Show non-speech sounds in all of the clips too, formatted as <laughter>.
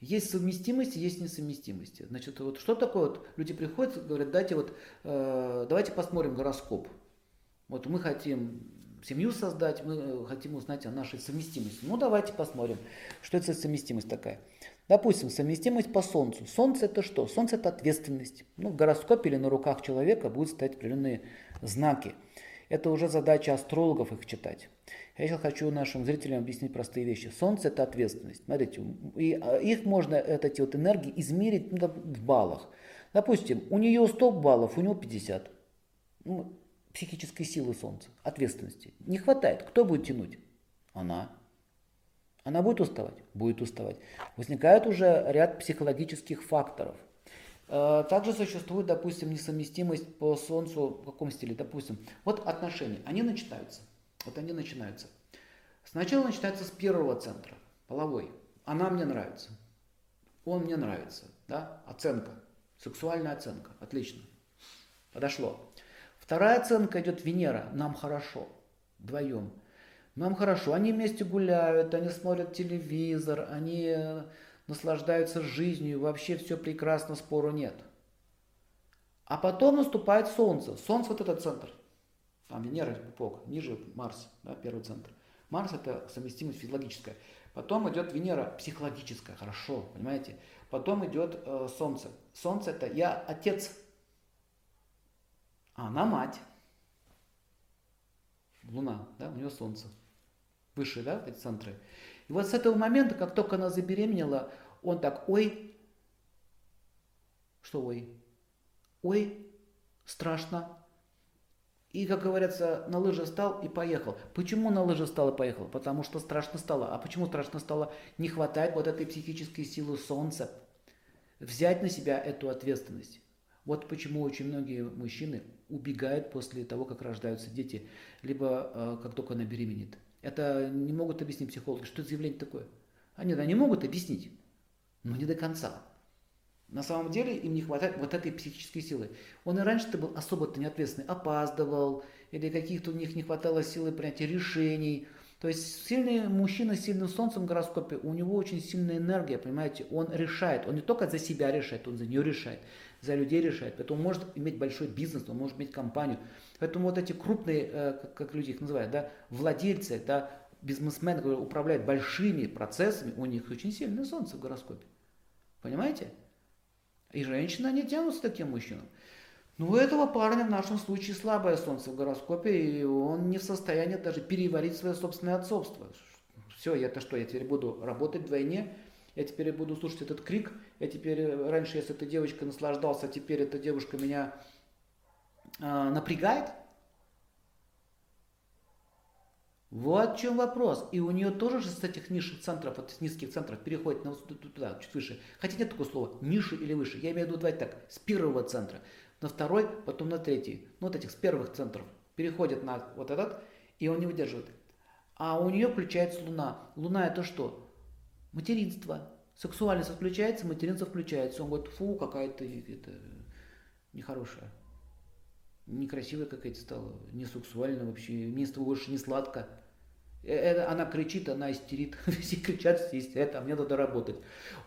Есть совместимости, есть несовместимости. Значит, вот что такое? Вот люди приходят, говорят, дайте вот, э, давайте посмотрим гороскоп. Вот мы хотим семью создать, мы хотим узнать о нашей совместимости. Ну, давайте посмотрим, что это за совместимость такая. Допустим, совместимость по Солнцу. Солнце это что? Солнце это ответственность. Ну, в гороскопе или на руках человека будут стоять определенные знаки. Это уже задача астрологов их читать. Я сейчас хочу нашим зрителям объяснить простые вещи. Солнце это ответственность. Смотрите, и а, их можно, эти вот энергии, измерить ну, в баллах. Допустим, у нее 100 баллов, у него 50. Ну, психической силы Солнца, ответственности. Не хватает. Кто будет тянуть? Она. Она будет уставать? Будет уставать. Возникает уже ряд психологических факторов – также существует, допустим, несовместимость по Солнцу в каком стиле? Допустим, вот отношения, они начинаются. Вот они начинаются. Сначала начинается с первого центра, половой. Она мне нравится. Он мне нравится. Да? Оценка. Сексуальная оценка. Отлично. Подошло. Вторая оценка идет Венера. Нам хорошо. Вдвоем. Нам хорошо. Они вместе гуляют, они смотрят телевизор, они наслаждаются жизнью, вообще все прекрасно, спору нет. А потом наступает Солнце. Солнце вот этот центр. Там Венера, Бог, ниже Марс, да, первый центр. Марс это совместимость физиологическая. Потом идет Венера психологическая, хорошо, понимаете? Потом идет э, Солнце. Солнце это я отец, а она мать. Луна, да, у нее Солнце. Выше, да, эти центры. И вот с этого момента, как только она забеременела, он так, ой, что ой? Ой, страшно. И, как говорится, на лыжи стал и поехал. Почему на лыжи стал и поехал? Потому что страшно стало. А почему страшно стало? Не хватает вот этой психической силы солнца. Взять на себя эту ответственность. Вот почему очень многие мужчины убегают после того, как рождаются дети, либо э, как только она беременеет. Это не могут объяснить психологи. Что это заявление такое? Они да, не могут объяснить, но не до конца. На самом деле им не хватает вот этой психической силы. Он и раньше-то был особо-то неответственный, опаздывал, или каких-то у них не хватало силы принятия решений. То есть сильный мужчина с сильным солнцем в гороскопе, у него очень сильная энергия, понимаете, он решает, он не только за себя решает, он за нее решает, за людей решает, поэтому он может иметь большой бизнес, он может иметь компанию. Поэтому вот эти крупные, э, как люди их называют, да, владельцы, да, бизнесмены, которые управляют большими процессами, у них очень сильное солнце в гороскопе. Понимаете? И женщины не тянутся таким мужчинам. Но у этого парня в нашем случае слабое солнце в гороскопе, и он не в состоянии даже переварить свое собственное отцовство. Все, это что, я теперь буду работать вдвойне, я теперь буду слушать этот крик, я теперь, раньше я с этой девочкой наслаждался, а теперь эта девушка меня э, напрягает. Вот в чем вопрос. И у нее тоже же с этих низших центров, от низких центров переходит на туда, чуть выше. Хотя нет такого слова, ниже или выше. Я имею в виду, давайте так, с первого центра на второй, потом на третий. Ну, вот этих с первых центров переходит на вот этот, и он не выдерживает. А у нее включается Луна. Луна это что? Материнство. Сексуальность включается, материнство включается. Он говорит, фу, какая то это, нехорошая. Некрасивая какая-то стала, не сексуальная вообще, мне с тобой больше не сладко. Э, она кричит, она истерит, <laughs> все кричат, все истерят, а мне надо работать.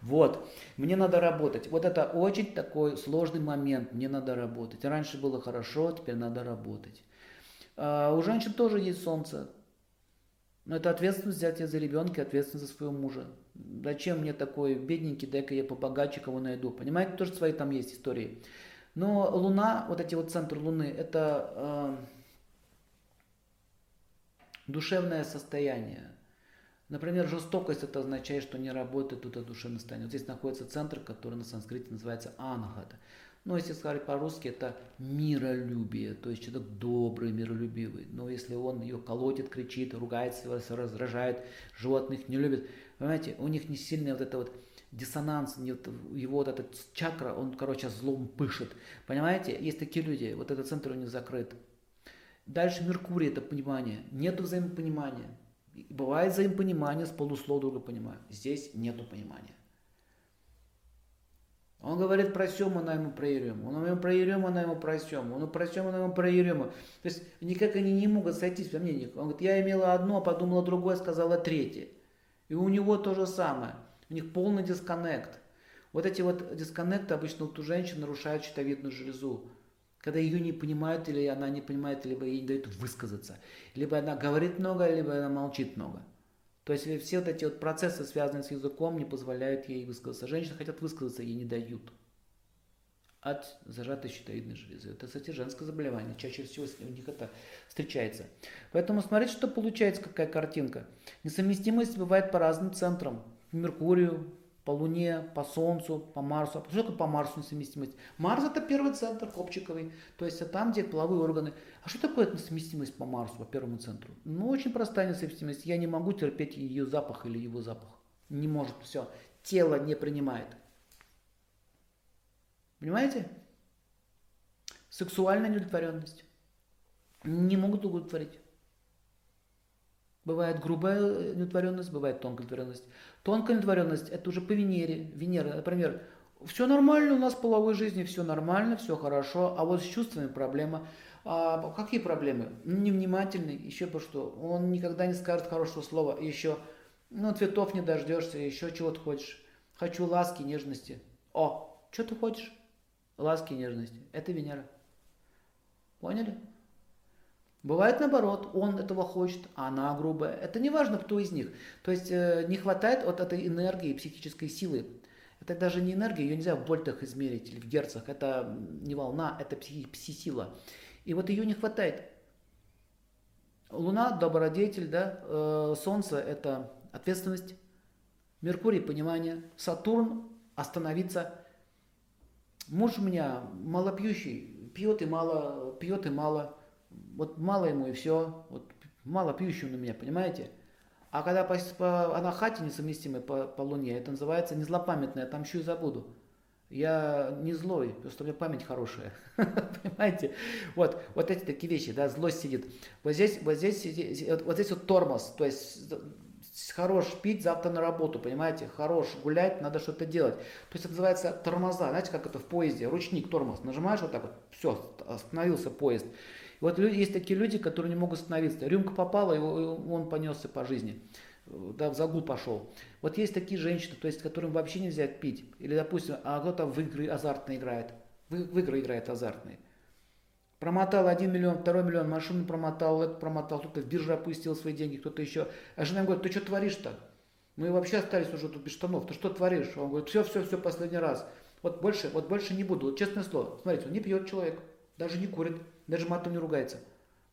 Вот, мне надо работать. Вот это очень такой сложный момент, мне надо работать. Раньше было хорошо, теперь надо работать. А у женщин тоже есть солнце, но это ответственность взять за ребенка, ответственность за своего мужа. Зачем мне такой бедненький, дай-ка я побогаче кого найду. Понимаете, тоже свои там есть истории. Но Луна, вот эти вот центры Луны, это э, душевное состояние. Например, жестокость это означает, что не работает тут душевное состояние. Вот здесь находится центр, который на санскрите называется Ангата. Но если сказать по-русски, это миролюбие, то есть человек добрый, миролюбивый. Но если он ее колотит, кричит, ругается, раздражает, животных не любит, понимаете, у них не сильный вот это вот диссонанс, его вот этот чакра, он, короче, злом пышет. Понимаете, есть такие люди, вот этот центр у них закрыт. Дальше Меркурий, это понимание. Нет взаимопонимания. Бывает взаимопонимание, с полуслова друга понимаю. Здесь нету понимания. Он говорит про Сему, она ему про Ерему. Он ему про Ерему, она ему про Сему. Он про Сему, она ему про Ерему. То есть никак они не могут сойтись во мнениях. Он говорит, я имела одно, подумала другое, сказала третье. И у него то же самое. У них полный дисконнект. Вот эти вот дисконнекты обычно вот у женщин нарушают щитовидную железу. Когда ее не понимают, или она не понимает, либо ей не дают высказаться. Либо она говорит много, либо она молчит много. То есть все вот эти вот процессы, связанные с языком, не позволяют ей высказаться. Женщины хотят высказаться, ей не дают. От зажатой щитовидной железы. Это, кстати, женское заболевание. Чаще всего у них это встречается. Поэтому смотрите, что получается, какая картинка. Несовместимость бывает по разным центрам. Меркурию, по Луне, по Солнцу, по Марсу. А что такое по Марсу несовместимость? Марс это первый центр, копчиковый, то есть там, где половые органы. А что такое несовместимость по Марсу, по первому центру? Ну, очень простая несовместимость. Я не могу терпеть ее запах или его запах. Не может, все. Тело не принимает. Понимаете? Сексуальная неудовлетворенность. Не могут удовлетворить. Бывает грубая неудовлетворенность, бывает тонкая удовлетворенность. Тонкая удовлетворенность – это уже по Венере. Венера, например, все нормально у нас в половой жизни, все нормально, все хорошо, а вот с чувствами проблема. А какие проблемы? Невнимательный, еще по что. Он никогда не скажет хорошего слова, еще, ну, цветов не дождешься, еще чего-то хочешь. Хочу ласки, нежности. О, что ты хочешь? Ласки, нежности. Это Венера. Поняли? Бывает наоборот, он этого хочет, а она грубая. Это не важно, кто из них. То есть э, не хватает вот этой энергии, психической силы. Это даже не энергия, ее нельзя в вольтах измерить или в герцах. Это не волна, это пси, пси-сила. И вот ее не хватает. Луна – добродетель, да? Э, Солнце – это ответственность. Меркурий – понимание. Сатурн – остановиться. Муж у меня малопьющий, пьет и мало, пьет и мало вот мало ему и все, вот мало пьющий у меня, понимаете? А когда по, по анахате несовместимой по, по Луне, это называется не там еще и забуду. Я не злой, просто у меня память хорошая. <laughs> Понимаете? Вот, вот эти такие вещи, да, злость сидит. Вот здесь, вот здесь, вот здесь вот тормоз, то есть хорош пить, завтра на работу, понимаете, хорош гулять, надо что-то делать. То есть это называется тормоза, знаете, как это в поезде, ручник, тормоз, нажимаешь вот так вот, все, остановился поезд. Вот есть такие люди, которые не могут остановиться. Рюмка попала, и он понесся по жизни. Да, в загул пошел. Вот есть такие женщины, то есть, которым вообще нельзя пить. Или, допустим, а кто-то в игры азартные играет. В, в игры играет азартные. Промотал 1 миллион, 2 миллион, машину промотал, это промотал, кто-то в бирже опустил свои деньги, кто-то еще. А жена говорит, ты что творишь-то? Мы вообще остались уже тут без штанов, ты что творишь? Он говорит, все, все, все, последний раз. Вот больше, вот больше не буду. Вот честное слово. Смотрите, он не пьет человек, даже не курит, даже матом не ругается.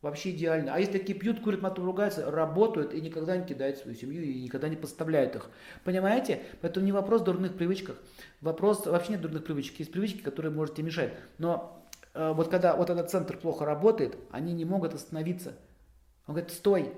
Вообще идеально. А если такие пьют, курят, матом ругаются, работают и никогда не кидают свою семью и никогда не подставляют их. Понимаете? Поэтому не вопрос дурных привычках. Вопрос, вообще нет дурных привычек. Есть привычки, которые можете мешать. Но вот когда вот этот центр плохо работает, они не могут остановиться. Он говорит, стой,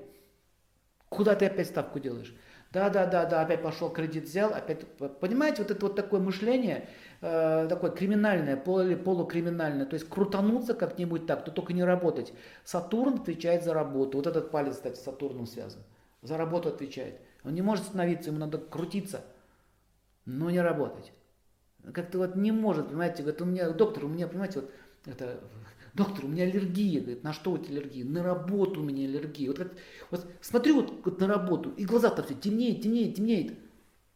куда ты опять ставку делаешь? Да, да, да, да, опять пошел кредит взял, опять, понимаете, вот это вот такое мышление, э, такое криминальное, полу, полукриминальное, то есть крутануться как-нибудь так, то только не работать. Сатурн отвечает за работу, вот этот палец, кстати, с Сатурном связан, за работу отвечает. Он не может остановиться, ему надо крутиться, но не работать. Как-то вот не может, понимаете, вот у меня, доктор, у меня, понимаете, вот это <laughs> доктор, у меня аллергия. Говорит, на что у тебя аллергия? На работу у меня аллергия. Вот, вот, вот смотрю вот, вот на работу, и глаза-то все темнеет, темнеет, темнеет.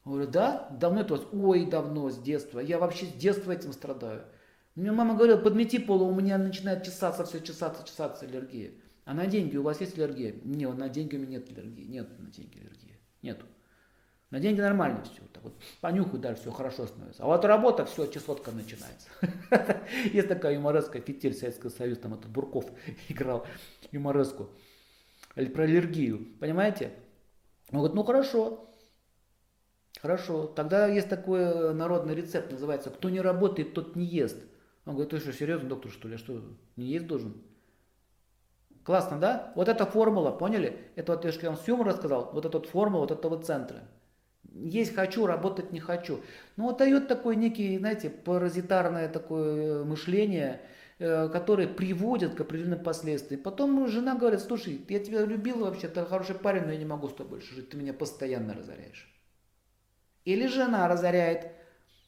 говорю, да? Давно это у вас? Ой, давно, с детства. Я вообще с детства этим страдаю. Мне мама говорила, подмети полу, у меня начинает чесаться, все чесаться, чесаться аллергия. А на деньги у вас есть аллергия? Нет, на деньги у меня нет аллергии. Нет на деньги аллергии. Нету. На деньги нормально все. Так вот, понюхаю, дальше все хорошо становится. А вот работа, все, чесотка начинается. <laughs> Есть такая юмореска, фитиль Советского Союза, там этот Бурков <laughs> играл юмореску. Про аллергию, понимаете? Он говорит, ну хорошо, хорошо. Тогда есть такой народный рецепт, называется, кто не работает, тот не ест. Он говорит, ты что, серьезно, доктор, что ли, что, не есть должен? Классно, да? Вот эта формула, поняли? Это вот я же вам с юмором рассказал, вот эта вот формула вот этого центра. Есть хочу, работать не хочу. Ну вот дает такой некий, знаете, паразитарное такое мышление, э, которое приводит к определенным последствиям. Потом жена говорит, слушай, я тебя любила вообще, ты хороший парень, но я не могу с тобой больше жить, ты меня постоянно разоряешь. Или жена разоряет,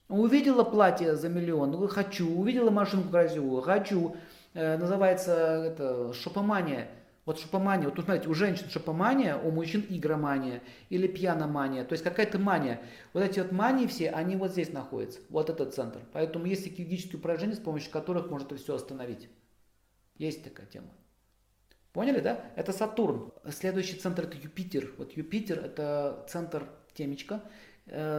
увидела платье за миллион, хочу, увидела машинку красивую, хочу, э, называется это шопомания, Вот шопомания, вот смотрите, у женщин шопомания, у мужчин игромания или пьяномания, то есть какая-то мания. Вот эти вот мании все, они вот здесь находятся, вот этот центр. Поэтому есть такие физические упражнения, с помощью которых можно это все остановить. Есть такая тема. Поняли, да? Это Сатурн. Следующий центр это Юпитер. Вот Юпитер это центр темечка,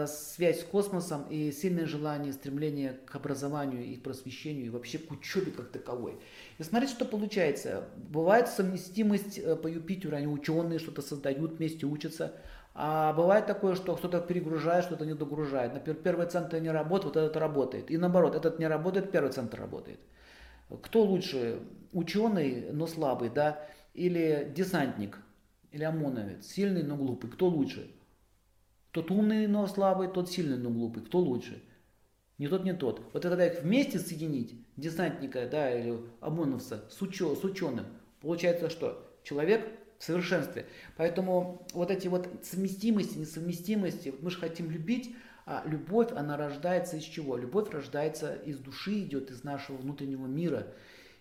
связь с космосом и сильное желание, стремление к образованию и просвещению и вообще к учебе как таковой. И смотрите, что получается. Бывает совместимость э, по Юпитеру, они ученые что-то создают, вместе учатся. А бывает такое, что кто-то перегружает, что-то не догружает. Например, первый центр не работает, вот этот работает. И наоборот, этот не работает, первый центр работает. Кто лучше, ученый, но слабый, да, или десантник, или ОМОНовец, сильный, но глупый, кто лучше? Тот умный, но слабый, тот сильный, но глупый, кто лучше? Не тот, не тот. Вот когда их вместе соединить, десантника, да, или ОМОНовца с, учё, с ученым, получается что? Человек в совершенстве. Поэтому вот эти вот совместимости, несовместимости, мы же хотим любить, а любовь, она рождается из чего? Любовь рождается из души, идет из нашего внутреннего мира.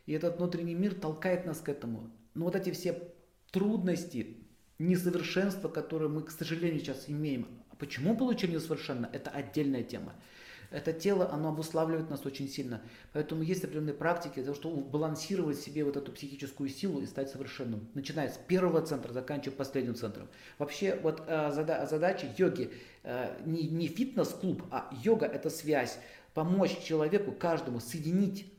И этот внутренний мир толкает нас к этому. Но вот эти все трудности, несовершенства, которые мы, к сожалению, сейчас имеем, почему получили несовершенно, это отдельная тема. Это тело, оно обуславливает нас очень сильно. Поэтому есть определенные практики для того, чтобы балансировать себе вот эту психическую силу и стать совершенным. Начиная с первого центра, заканчивая последним центром. Вообще вот э, зада задача йоги э, не фитнес-клуб, а йога это связь. Помочь человеку, каждому соединить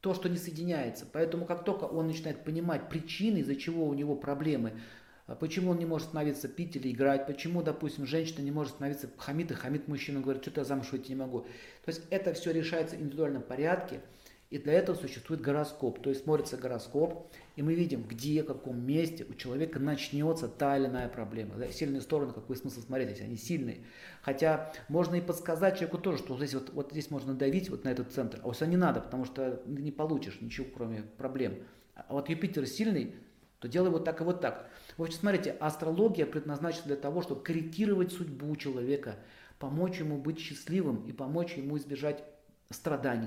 то, что не соединяется. Поэтому как только он начинает понимать причины, из-за чего у него проблемы, а почему он не может становиться пить или играть, почему, допустим, женщина не может становиться хамит и хамит мужчина, говорит, что-то я замуж выйти не могу. То есть это все решается в индивидуальном порядке, и для этого существует гороскоп. То есть смотрится гороскоп, и мы видим, где, в каком месте у человека начнется та или иная проблема. Сильные стороны, какой смысл смотреть, если они сильные. Хотя можно и подсказать человеку тоже, что вот здесь, вот, вот здесь можно давить вот на этот центр, а вот не надо, потому что не получишь ничего, кроме проблем. А вот Юпитер сильный, то делай вот так и вот так. В общем, смотрите, астрология предназначена для того, чтобы корректировать судьбу человека, помочь ему быть счастливым и помочь ему избежать страданий.